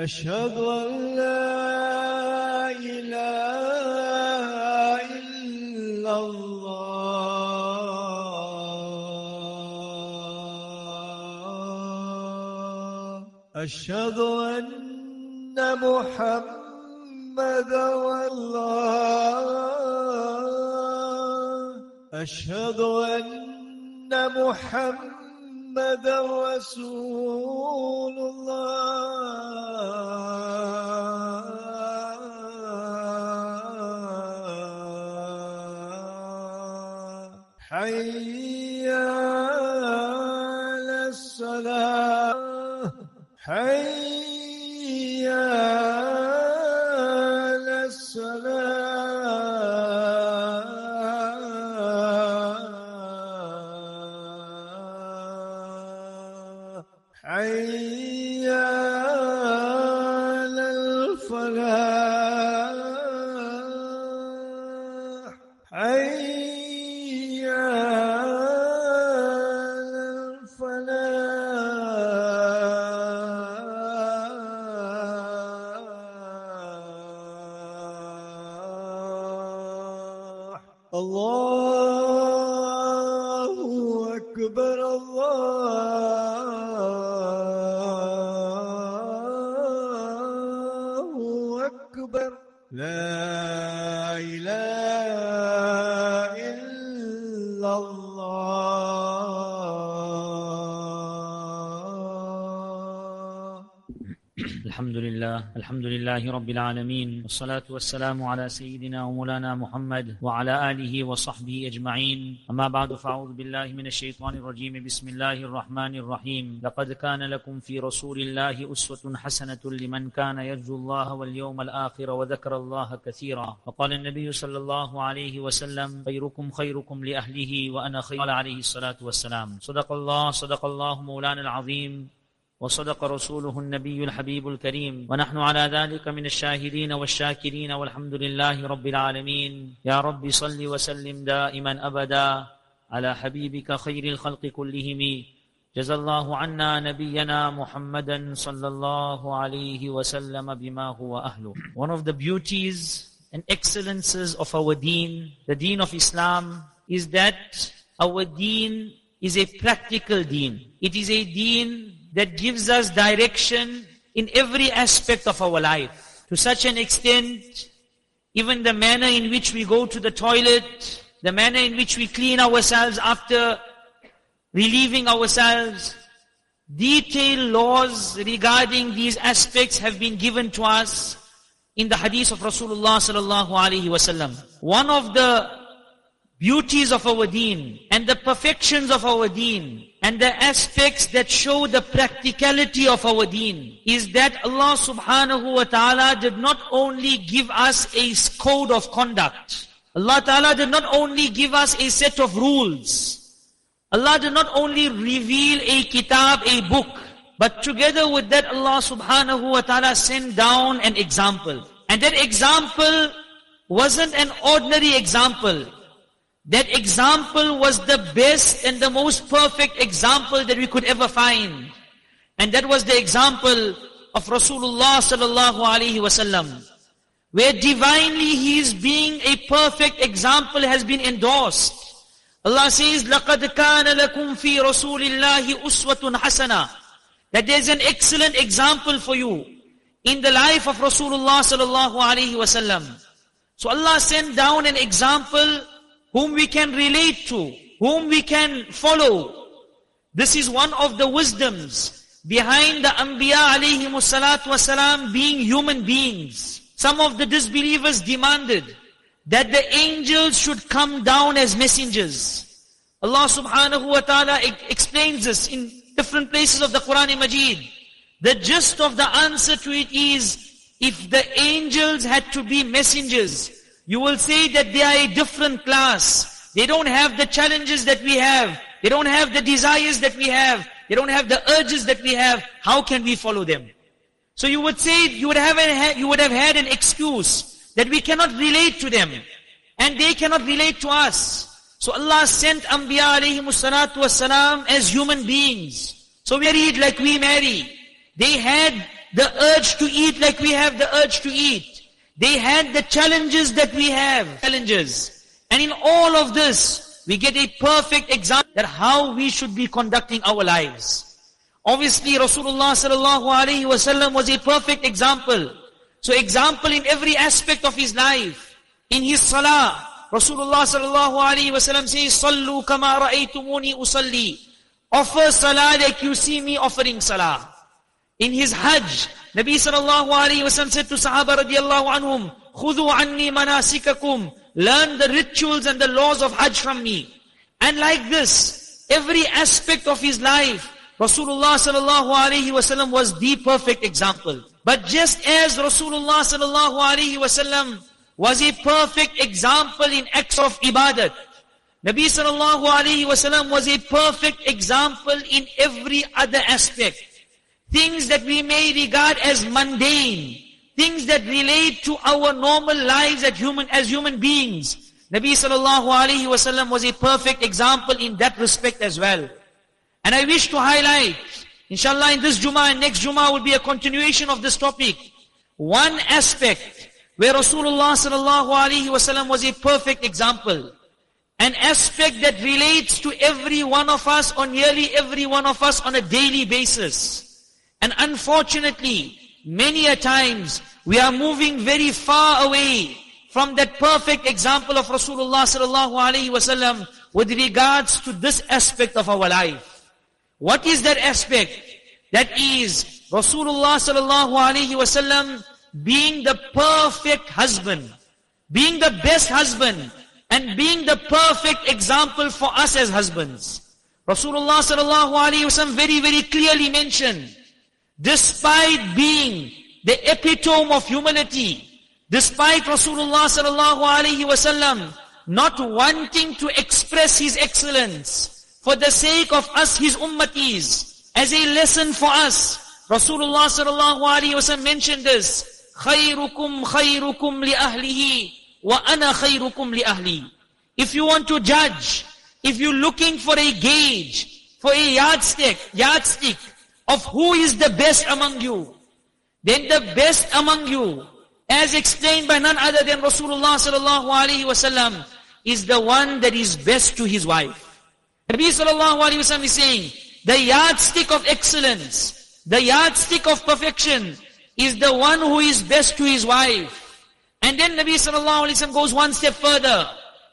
أشهد أن لا إله إلا الله. أشهد أن محمد والله. أشهد أن محمد رسول الله. Hey! لله رب العالمين والصلاة والسلام على سيدنا ومولانا محمد وعلى آله وصحبه أجمعين. أما بعد فأعوذ بالله من الشيطان الرجيم. بسم الله الرحمن الرحيم. لقد كان لكم في رسول الله أسوة حسنة لمن كان يرجو الله واليوم الآخر وذكر الله كثيرا. وقال النبي صلى الله عليه وسلم خيركم خيركم لأهله وأنا خير. عليه الصلاة والسلام. صدق الله صدق الله مولانا العظيم. وصدق رسوله النبي الحبيب الكريم. ونحن على ذلك من الشاهدين والشاكرين والحمد لله رب العالمين. يا رب صل وسلم دائما أبدا على حبيبك خير الخلق كلهم. جزى الله عنا نبينا محمدا صلى الله عليه وسلم بما هو أهله. One of the beauties and excellences of our deen, the deen of Islam, is that our deen is a practical deen. It is a deen that gives us direction in every aspect of our life. To such an extent, even the manner in which we go to the toilet, the manner in which we clean ourselves after relieving ourselves, detailed laws regarding these aspects have been given to us in the hadith of Rasulullah sallallahu alaihi wasallam. One of the beauties of our deen and the perfections of our deen and the aspects that show the practicality of our deen is that Allah subhanahu wa ta'ala did not only give us a code of conduct. Allah ta'ala did not only give us a set of rules. Allah did not only reveal a kitab, a book, but together with that Allah subhanahu wa ta'ala sent down an example. And that example wasn't an ordinary example. That example was the best and the most perfect example that we could ever find. And that was the example of Rasulullah sallallahu alaihi wasallam. Where divinely his being a perfect example has been endorsed. Allah says, لَقَدْ كَانَ لَكُمْ فِي رَسُولِ اللَّهِ أُسْوَةٌ حَسَنَةٌ That there's an excellent example for you in the life of Rasulullah sallallahu alaihi wasallam. So Allah sent down an example whom we can relate to, whom we can follow. This is one of the wisdoms behind the Anbiya alayhi salatu wasalam being human beings. Some of the disbelievers demanded that the angels should come down as messengers. Allah subhanahu wa ta'ala explains this in different places of the Quran Majid. The gist of the answer to it is, if the angels had to be messengers, you will say that they are a different class. They don't have the challenges that we have. They don't have the desires that we have. They don't have the urges that we have. How can we follow them? So you would say, you would have, you would have had an excuse that we cannot relate to them. And they cannot relate to us. So Allah sent Anbiya alayhi salatu wasalam as human beings. So we married like we marry. They had the urge to eat like we have the urge to eat. They had the challenges that we have. Challenges. And in all of this, we get a perfect example that how we should be conducting our lives. Obviously, Rasulullah sallallahu alaihi wasallam was a perfect example. So example in every aspect of his life. In his salah, Rasulullah sallallahu alaihi wasallam says, "Sallu kama ra'aytumuni usalli." Offer salah like you see me offering salah. In his Hajj, Nabi sallallahu alaihi wasallam said to Sahaba radiallahu anhum, "Khudu anni manasikakum." learn the rituals and the laws of Hajj from me. And like this, every aspect of his life, Rasulullah sallallahu alaihi wasallam was the perfect example. But just as Rasulullah sallallahu alaihi wasallam was a perfect example in acts of ibadat, Nabi sallallahu alaihi wasallam was a perfect example in every other aspect. Things that we may regard as mundane, things that relate to our normal lives as human, as human beings. Nabi sallallahu alayhi wasallam was a perfect example in that respect as well. And I wish to highlight, inshallah in this Jummah and next Jummah will be a continuation of this topic. One aspect where Rasulullah sallallahu alayhi wasallam was a perfect example. An aspect that relates to every one of us or nearly every one of us on a daily basis. And unfortunately, Many a times we are moving very far away from that perfect example of Rasulullah sallallahu alaihi wasallam with regards to this aspect of our life. What is that aspect? That is Rasulullah sallallahu alaihi wasallam being the perfect husband, being the best husband, and being the perfect example for us as husbands. Rasulullah sallallahu alaihi wasallam very very clearly mentioned despite being the epitome of humility, despite Rasulullah sallallahu alaihi wasallam not wanting to express his excellence for the sake of us his ummatis as a lesson for us Rasulullah sallallahu alaihi wasallam mentioned this khayrukum khayrukum li ahlihi wa ana khayrukum li ahli. If you want to judge if you're looking for a gauge for a yardstick yardstick of who is the best among you. Then the best among you, as explained by none other than Rasulullah sallallahu alaihi wasallam, is the one that is best to his wife. Nabi sallallahu alaihi wasallam is saying, the yardstick of excellence, the yardstick of perfection, is the one who is best to his wife. And then Nabi sallallahu alaihi wasallam goes one step further,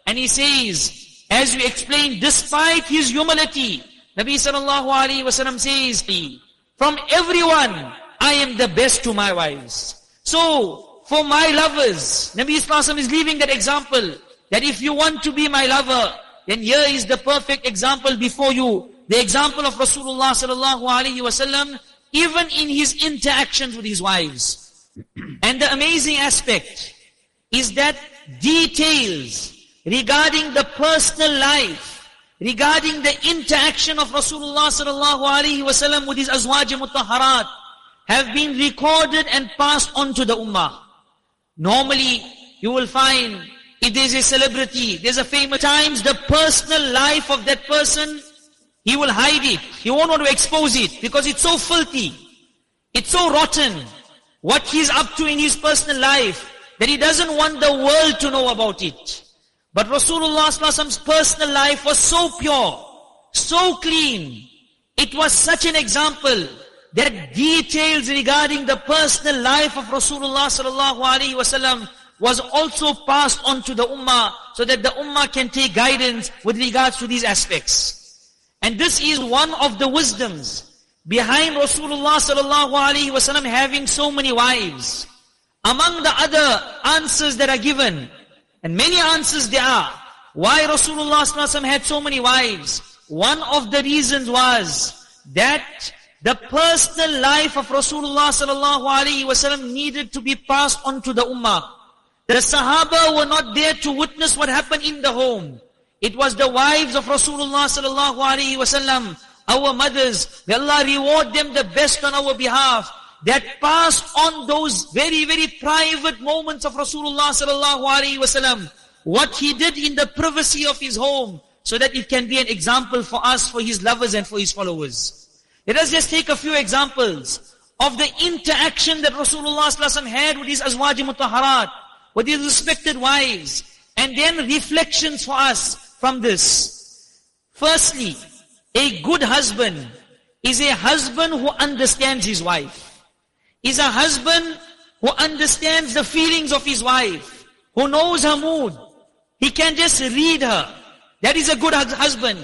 and he says, as we explained, despite his humility, Nabi sallallahu alaihi wasallam says, from everyone, I am the best to my wives. So, for my lovers, Nabi Islam is leaving that example, that if you want to be my lover, then here is the perfect example before you. The example of Rasulullah sallallahu alaihi wasallam, even in his interactions with his wives. and the amazing aspect is that details regarding the personal life regarding the interaction of Rasulullah sallallahu alaihi wasallam with his azwaj mutahharat have been recorded and passed on to the ummah. Normally, you will find if there's a celebrity, there's a famous times, the personal life of that person, he will hide it. He won't want to expose it because it's so filthy. It's so rotten. What he's up to in his personal life that he doesn't want the world to know about it. But Rasulullah's personal life was so pure, so clean. It was such an example that details regarding the personal life of Rasulullah sallallahu alaihi wasallam was also passed on to the ummah so that the ummah can take guidance with regards to these aspects. And this is one of the wisdoms behind Rasulullah sallallahu alaihi wasallam having so many wives. Among the other answers that are given and many answers there are. Why Rasulullah had so many wives? One of the reasons was that the personal life of Rasulullah sallallahu alaihi wasallam needed to be passed on to the ummah. The Sahaba were not there to witness what happened in the home. It was the wives of Rasulullah sallallahu alaihi wasallam, our mothers. May Allah reward them the best on our behalf. That passed on those very, very private moments of Rasulullah sallallahu alaihi wasallam. What he did in the privacy of his home, so that it can be an example for us, for his lovers and for his followers. Let us just take a few examples of the interaction that Rasulullah sallallahu had with his azwaji mutaharat with his respected wives. And then reflections for us from this. Firstly, a good husband is a husband who understands his wife. Is a husband who understands the feelings of his wife, who knows her mood. He can just read her. That is a good husband.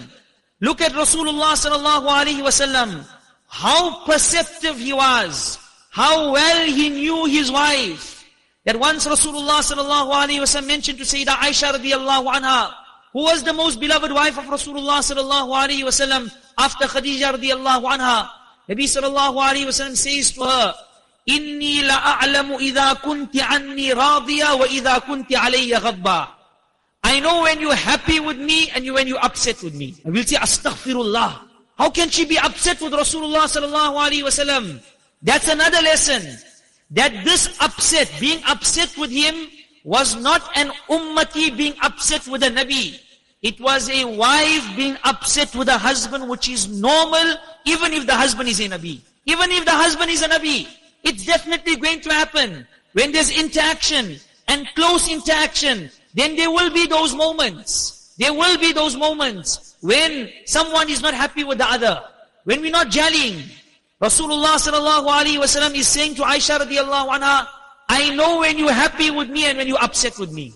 Look at Rasulullah sallallahu alaihi wasallam. How perceptive he was. How well he knew his wife. That once Rasulullah sallallahu alaihi wasallam mentioned to Sayyidah Aisha radiallahu anha, who was the most beloved wife of Rasulullah sallallahu alaihi wasallam after Khadija radiallahu anha. Nabi sallallahu alaihi wasallam says to her, I know when you're happy with me and when you're upset with me. I will say astaghfirullah. How can she be upset with Rasulullah sallallahu alaihi wasallam? That's another lesson. That this upset, being upset with him was not an ummati being upset with a nabi. It was a wife being upset with a husband which is normal even if the husband is a nabi. Even if the husband is a nabi. It's definitely going to happen. When there's interaction and close interaction, then there will be those moments. There will be those moments when someone is not happy with the other. When we're not jellying. Rasulullah sallallahu alaihi wasallam is saying to Aisha radiallahu anha, I know when you're happy with me and when you're upset with me.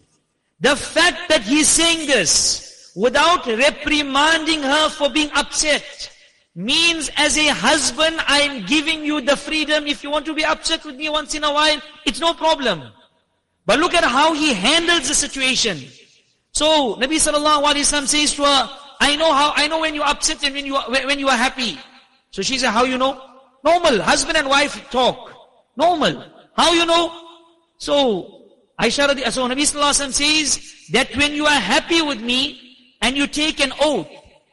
The fact that he's saying this without reprimanding her for being upset means as a husband, I'm giving you the freedom. If you want to be upset with me once in a while, it's no problem. But look at how he handles the situation. So Nabi sallallahu alaihi wasallam says to her, I know how, I know when you're upset and when you are, when you are happy. So she said, how you know? Normal. Husband and wife talk. Normal. How you know? So, Aisha so Nabi Sallallahu alaihi wasallam says that when you are happy with me and you take an oath,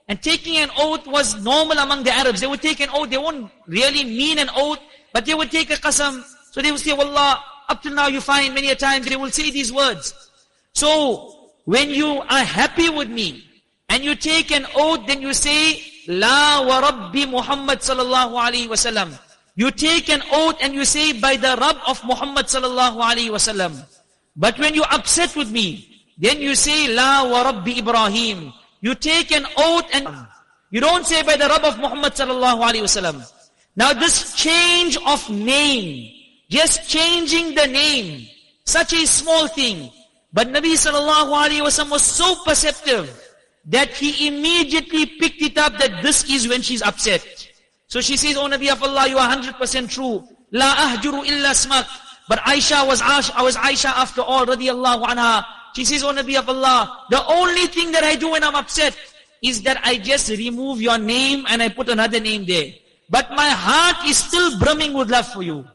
and taking an oath was normal among the Arabs. They would take an oath. They won't really mean an oath, but they would take a qasam. So they would say, Wallah, up till now you find many a time they will say these words. So, when you are happy with me, and you take an oath, then you say, La wa Rabbi Muhammad sallallahu alayhi wasallam. You take an oath and you say by the Rabb of Muhammad sallallahu alayhi wasallam. But when you upset with me, then you say La wa Rabbi Ibrahim. You take an oath and you don't say by the Rabb of Muhammad sallallahu alayhi wasallam. Now this change of name, just changing the name, such a small thing. But Nabi sallallahu alayhi wasallam was so perceptive that he immediately picked it up that this is when she's upset. So she says, Oh Nabi of Allah, you are 100% true. La ahjuru illa smak. But Aisha was Aisha, I was Aisha after all, radiallahu anha. She says, Oh Nabi of Allah, the only thing that I do when I'm upset is that I just remove your name and I put another name there. But my heart is still brimming with love for you.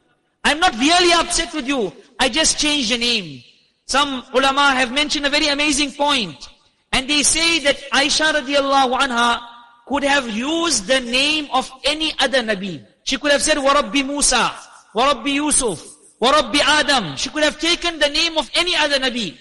I'm not really upset with you. I just changed the name. Some ulama have mentioned a very amazing point. And they say that Aisha radiallahu anha could have used the name of any other Nabi. She could have said, Warabbi Musa, Warabbi Yusuf, Warabbi Adam. She could have taken the name of any other Nabi.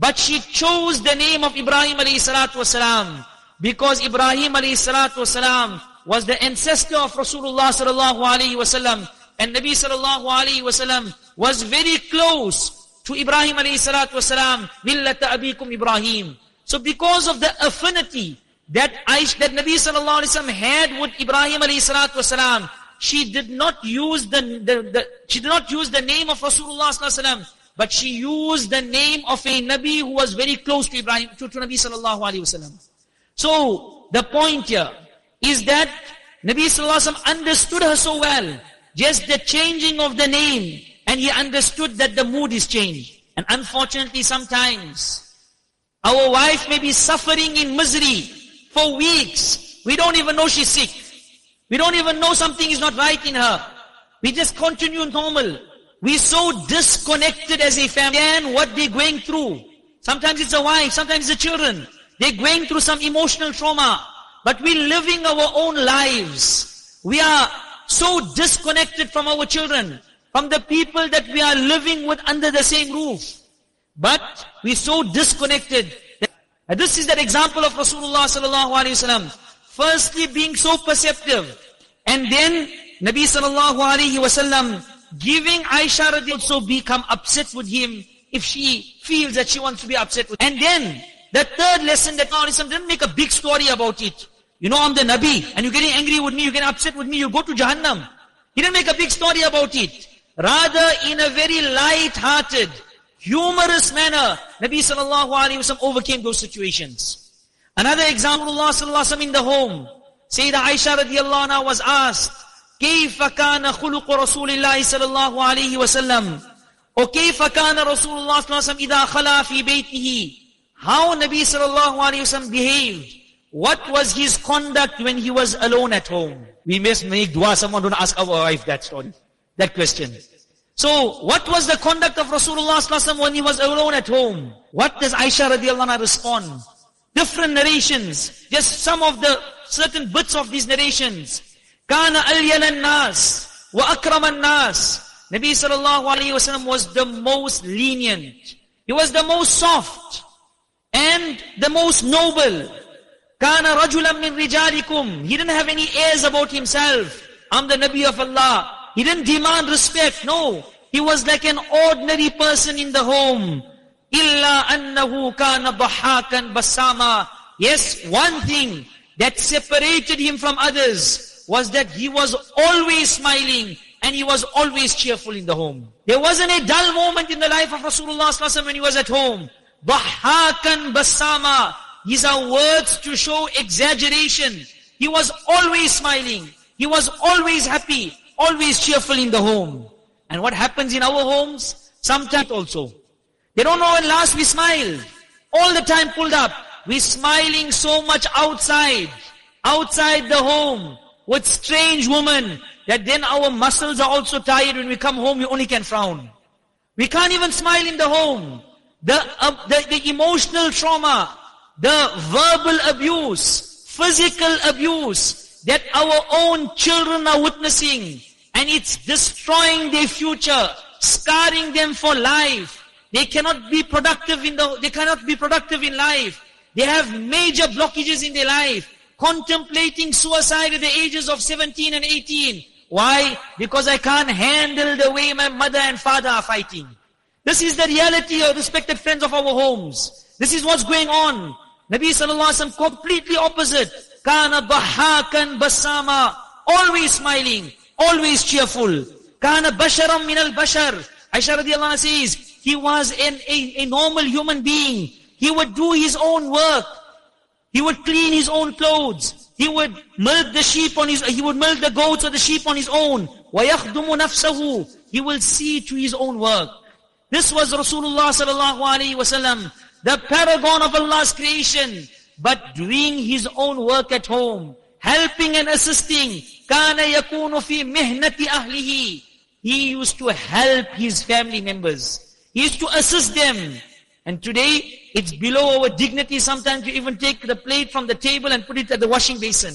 But she chose the name of Ibrahim alayhi. Because Ibrahim alayhi was the ancestor of Rasulullah sallallahu alayhi wasallam. And Nabi sallallahu alayhi wasallam was very close to Ibrahim alayhi salatu wasalam. Millata abikum Ibrahim. So because of the affinity that Aish, that Nabi sallallahu alaihi wasallam had with Ibrahim alayhi salatu she did not use the, the, the, she did not use the name of Rasulullah sallallahu alaihi wasallam, but she used the name of a Nabi who was very close to Ibrahim, to, to Nabi sallallahu alaihi wasallam. So the point here is that Nabi sallallahu alaihi wasallam understood her so well, just the changing of the name, and he understood that the mood is changed. And unfortunately sometimes, our wife may be suffering in misery for weeks. We don't even know she's sick. We don't even know something is not right in her. We just continue normal. We're so disconnected as a family and what they're going through. Sometimes it's a wife, sometimes the children. They're going through some emotional trauma. But we're living our own lives. We are so disconnected from our children, from the people that we are living with under the same roof. But we're so disconnected. And this is that example of Rasulullah sallallahu alaihi wasallam. Firstly, being so perceptive, and then Nabi sallallahu alaihi wasallam giving Aisha also become upset with him if she feels that she wants to be upset with. And then the third lesson that Nabi didn't make a big story about it. You know, I'm the Nabi, and you're getting angry with me, you're getting upset with me, you go to Jahannam. He didn't make a big story about it. Rather, in a very light-hearted, humorous manner, Nabi sallallahu alayhi wasallam overcame those situations. Another example, Allah sallallahu alayhi in the home. Sayyidah Aisha radiallahu anha was asked, كيف كان خلق رسول الله صلى الله عليه وسلم وكيف كان رسول الله صلى الله عليه وسلم إذا خلا في بيته How Nabi sallallahu alayhi wasallam behaved. What was his conduct when he was alone at home? We must make dua. Someone don't ask our wife that story, that question. So, what was the conduct of Rasulullah when he was alone at home? What does Aisha radiallahu anha respond? Different narrations. Just some of the certain bits of these narrations. Kana al nas wa akram nas. Nabi sallallahu alayhi wasallam was the most lenient. He was the most soft and the most noble. Kana rajulam min rijalikum. He didn't have any airs about himself. I'm the Nabi of Allah. He didn't demand respect. No. He was like an ordinary person in the home. Illa annahu kana bahakan basama. Yes, one thing that separated him from others was that he was always smiling and he was always cheerful in the home. There wasn't a dull moment in the life of Rasulullah when he was at home. Bahakan basama. These are words to show exaggeration. He was always smiling. He was always happy always cheerful in the home. And what happens in our homes? Sometimes also. They don't know when last we smiled. All the time pulled up. We're smiling so much outside. Outside the home. With strange women. That then our muscles are also tired. When we come home, we only can frown. We can't even smile in the home. The, uh, the, the emotional trauma. The verbal abuse. Physical abuse. That our own children are witnessing and it's destroying their future, scarring them for life. They cannot be productive in the, they cannot be productive in life. They have major blockages in their life, contemplating suicide at the ages of 17 and 18. Why? Because I can't handle the way my mother and father are fighting. This is the reality of respected friends of our homes. This is what's going on. Nabi sallallahu alaihi wasallam completely opposite. Kana bahakan basama, always smiling always cheerful. Kana basharam min al-bashar. Aisha radiallahu anha says, he was an, a, a normal human being. He would do his own work. He would clean his own clothes. He would milk the sheep on his, he would milk the goats or the sheep on his own. وَيَخْدُمُ نَفْسَهُ He will see to his own work. This was Rasulullah sallallahu alaihi wasallam, the paragon of Allah's creation, but doing his own work at home, helping and assisting, كان يكون في مهنة أهله He used to help his family members. He used to assist them. And today, it's below our dignity sometimes to even take the plate from the table and put it at the washing basin.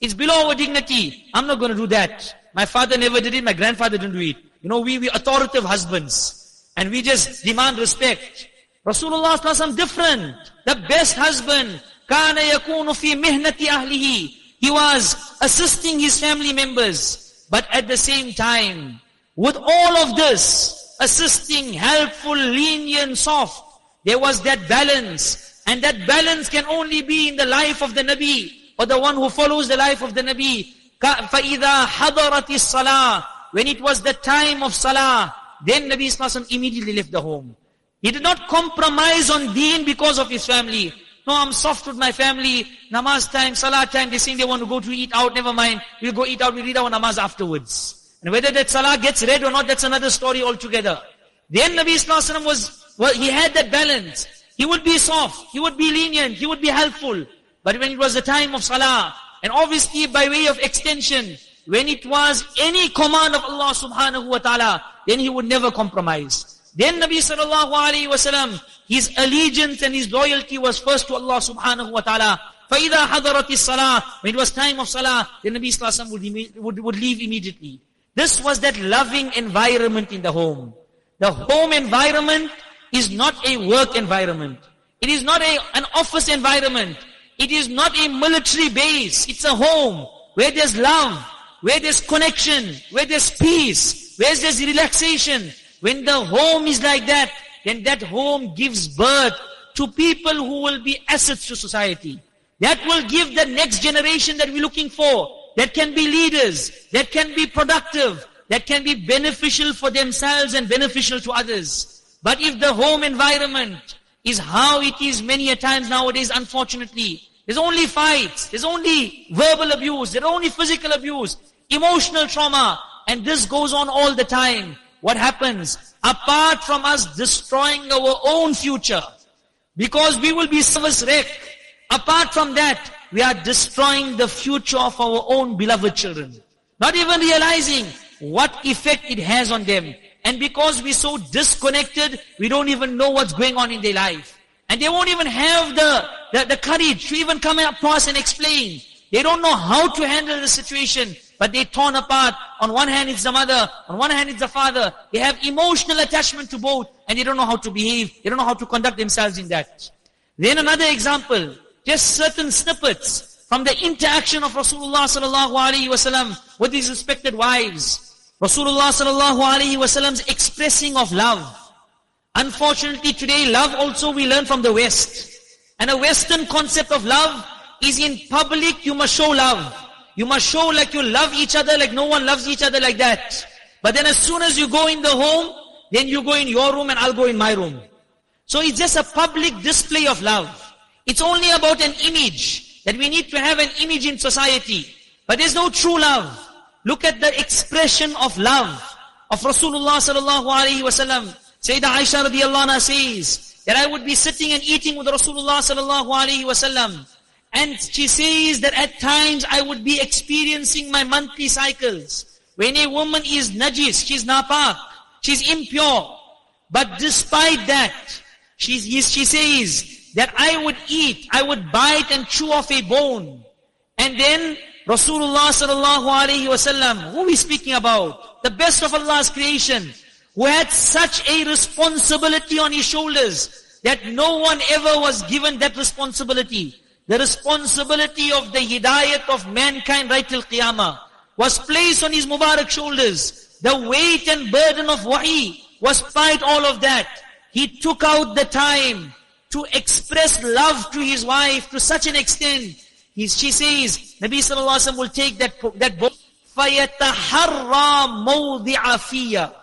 It's below our dignity. I'm not going to do that. My father never did it. My grandfather didn't do it. You know, we, we authoritative husbands. And we just demand respect. Rasulullah different. The best husband. كان يكون في مهنة أهله he was assisting his family members, but at the same time, with all of this, assisting, helpful, lenient, soft, there was that balance. And that balance can only be in the life of the Nabi, or the one who follows the life of the Nabi. فَإِذَا حَضَرَتِ الصَّلَاةِ When it was the time of Salah, then Nabi Sallallahu immediately left the home. He did not compromise on deen because of his family. No, I'm soft with my family. Namaz time, salah time, they saying they want to go to eat out. Never mind. We'll go eat out. We'll read our namaz afterwards. And whether that salah gets read or not, that's another story altogether. Then Nabi Wasallam was, well, he had that balance. He would be soft. He would be lenient. He would be helpful. But when it was the time of salah, And obviously by way of extension, when it was any command of Allah subhanahu wa ta'ala, then he would never compromise. Then Nabi sallallahu alayhi wasallam, his allegiance and his loyalty was first to Allah subhanahu wa ta'ala. فَإِذَا حَضَرَتِ الصَّلَاةِ When it was time of salah, then Nabi sallallahu alayhi wa would, would, would leave immediately. This was that loving environment in the home. The home environment is not a work environment. It is not a, an office environment. It is not a military base. It's a home where there's love, where there's connection, where there's peace, where there's relaxation. When the home is like that, then that home gives birth to people who will be assets to society. That will give the next generation that we're looking for, that can be leaders, that can be productive, that can be beneficial for themselves and beneficial to others. But if the home environment is how it is many a times nowadays, unfortunately, there's only fights, there's only verbal abuse, there's only physical abuse, emotional trauma, and this goes on all the time. What happens? Apart from us destroying our own future, because we will be service wreck. Apart from that, we are destroying the future of our own beloved children. Not even realizing what effect it has on them. And because we're so disconnected, we don't even know what's going on in their life. And they won't even have the, the, the courage to even come us and explain. They don't know how to handle the situation, but they're torn apart. On one hand it's the mother, on one hand it's the father. They have emotional attachment to both, and they don't know how to behave. They don't know how to conduct themselves in that. Then another example, just certain snippets from the interaction of Rasulullah sallallahu alaihi wasallam with his respected wives. Rasulullah sallallahu alaihi wasallam's expressing of love. Unfortunately today love also we learn from the West. And a Western concept of love is in public you must show love. You must show like you love each other like no one loves each other like that. But then as soon as you go in the home, then you go in your room and I'll go in my room. So it's just a public display of love. It's only about an image, that we need to have an image in society. But there's no true love. Look at the expression of love of Rasulullah sallallahu alaihi wasallam. Sayyidah Aisha radiallahu anha says that I would be sitting and eating with Rasulullah sallallahu alaihi wasallam. And she says that at times I would be experiencing my monthly cycles. When a woman is najis, she's napak, she's impure. But despite that, she, she says, that I would eat, I would bite and chew off a bone. And then Rasulullah sallallahu alayhi wasallam, who we speaking about? The best of Allah's creation, who had such a responsibility on his shoulders that no one ever was given that responsibility. The responsibility of the hidayat of mankind right till Qiyamah was placed on his Mubarak shoulders. The weight and burden of wahi was spite all of that. He took out the time to express love to his wife to such an extent. He, she says, Nabi sallallahu alaihi wasallam will take that, that book, فَيَتَحَرَّى مَوْضِعَ فِيَّ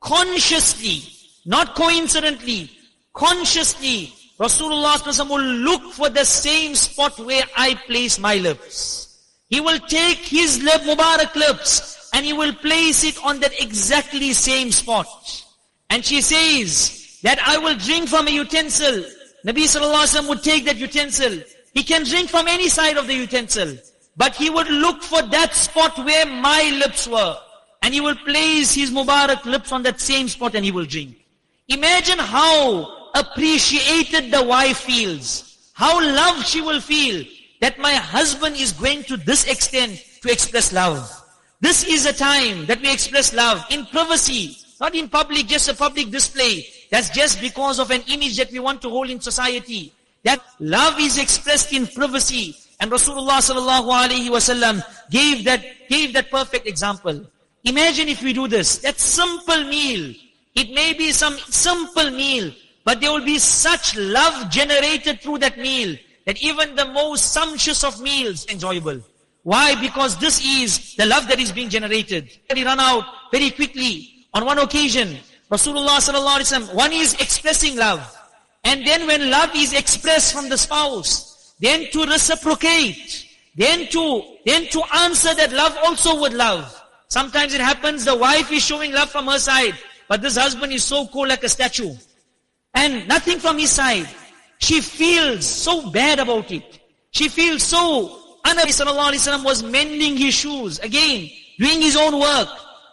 Consciously, not coincidentally, consciously, Rasulullah sallallahu will look for the same spot where I place my lips. He will take his lip, Mubarak lips, and he will place it on that exactly same spot. And she says that I will drink from a utensil Nabi sallallahu alaihi wasallam would take that utensil. he can drink from any side of the utensil. But he would look for that spot where my lips were. And he will place his Mubarak lips on that same spot and he will drink. Imagine how appreciated the wife feels. How loved she will feel that my husband is going to this extent to express love. This is a time that we express love in privacy, not in public, just a public display. That's just because of an image that we want to hold in society. That love is expressed in privacy. And Rasulullah sallallahu alaihi wasallam gave that, gave that perfect example. Imagine if we do this. That simple meal. It may be some simple meal, but there will be such love generated through that meal that even the most sumptuous of meals enjoyable. Why? Because this is the love that is being generated. He run out very quickly. On one occasion, Rasulullah sallallahu alaihi wasallam, one is expressing love. And then when love is expressed from the spouse, then to reciprocate, then to, then to answer that love also with love. Sometimes it happens the wife is showing love from her side, but this husband is so cold like a statue. And nothing from his side. She feels so bad about it. She feels so Anabi sallallahu alayhi was mending his shoes. Again, doing his own work.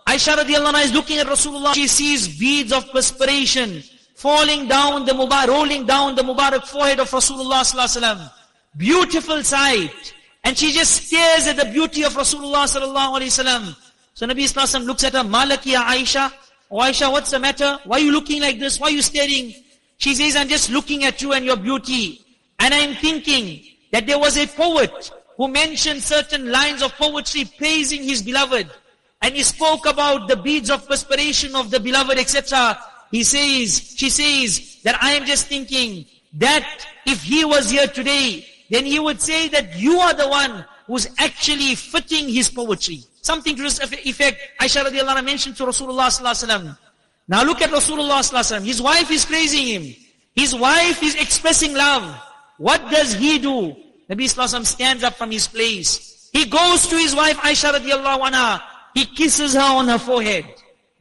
Aisha radiallahu anha is looking at Rasulullah. She sees beads of perspiration falling down the Mubarak, rolling down the Mubarak forehead of Rasulullah sallallahu alaihi wasallam. Beautiful sight. And she just stares at the beauty of Rasulullah sallallahu alaihi wasallam. So Nabi sallallahu looks at her, Malakiya Aisha. Oh Aisha, what's the matter? Why are you looking like this? Why are you staring? She says, I'm just looking at you and your beauty. And I'm thinking that there was a poet who mentioned certain lines of poetry praising his beloved. And he spoke about the beads of perspiration of the beloved, etc. He says, she says, that I am just thinking that if he was here today, then he would say that you are the one who's actually fitting his poetry. Something to this effect, Aisha radiallahu anha mentioned to Rasulullah sallallahu alaihi wasallam. Now look at Rasulullah sallallahu alaihi wasallam. His wife is praising him. His wife is expressing love. What does he do? Nabi Sallallahu stands up from his place. He goes to his wife Aisha radiallahu anha. He kisses her on her forehead.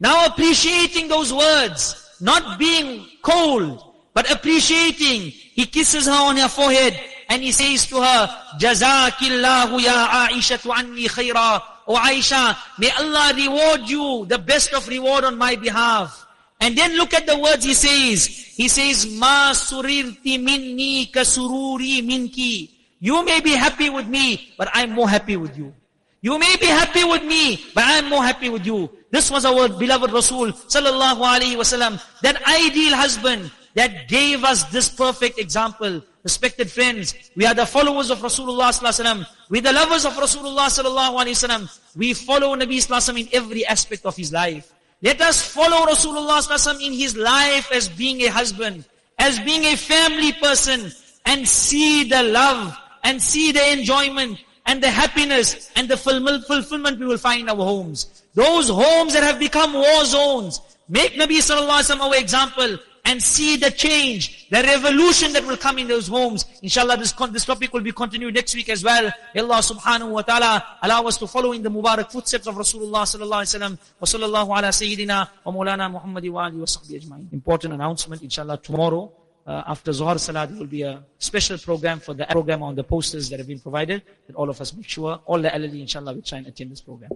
Now appreciating those words, not being cold, but appreciating. He kisses her on her forehead and he says to her, Jazakillahu ya Aisha tu anni khaira. O oh Aisha, may Allah reward you the best of reward on my behalf. And then look at the words he says. He says, Ma surirti minni kasururi minki. You may be happy with me, but I'm more happy with you. You may be happy with me, but I'm more happy with you. This was our beloved Rasul sallallahu alaihi wasallam, that ideal husband that gave us this perfect example. Respected friends, we are the followers of Rasulullah sallallahu alaihi wasallam. We the lovers of Rasulullah sallallahu alaihi wasallam. We follow Nabi sallallahu in every aspect of his life. Let us follow Rasulullah sallallahu in his life as being a husband, as being a family person, and see the love and see the enjoyment and the happiness and the fulfillment we will find in our homes. Those homes that have become war zones, make Nabi sallallahu alaihi wasallam our example and see the change, the revolution that will come in those homes. Inshallah, this, this topic will be continued next week as well. Allah subhanahu wa ta'ala allow us to follow in the Mubarak footsteps of Rasulullah sallallahu alaihi wasallam. Wa sallallahu ala sayyidina wa maulana wa alihi wa sahbihi ajma'in. Important announcement, inshallah, tomorrow uh, after Zohar Salah, there will be a special program for the program on the posters that have been provided, that all of us make sure, all the elderly, inshallah, will try and attend this program.